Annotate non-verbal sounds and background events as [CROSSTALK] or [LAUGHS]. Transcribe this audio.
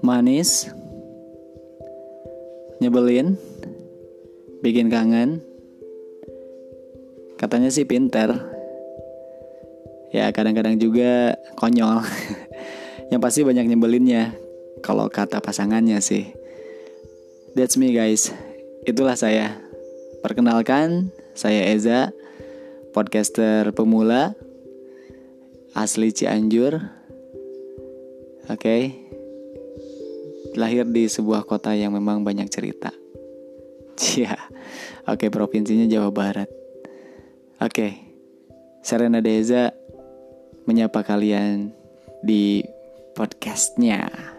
manis, nyebelin, bikin kangen. Katanya sih pinter. Ya kadang-kadang juga konyol. [LAUGHS] Yang pasti banyak nyebelinnya. Kalau kata pasangannya sih. That's me guys. Itulah saya. Perkenalkan, saya Eza, podcaster pemula asli Cianjur. Oke. Okay. Lahir di sebuah kota yang memang banyak cerita. Cia. Oke, provinsinya Jawa Barat. Oke. Serena Deza menyapa kalian di podcastnya.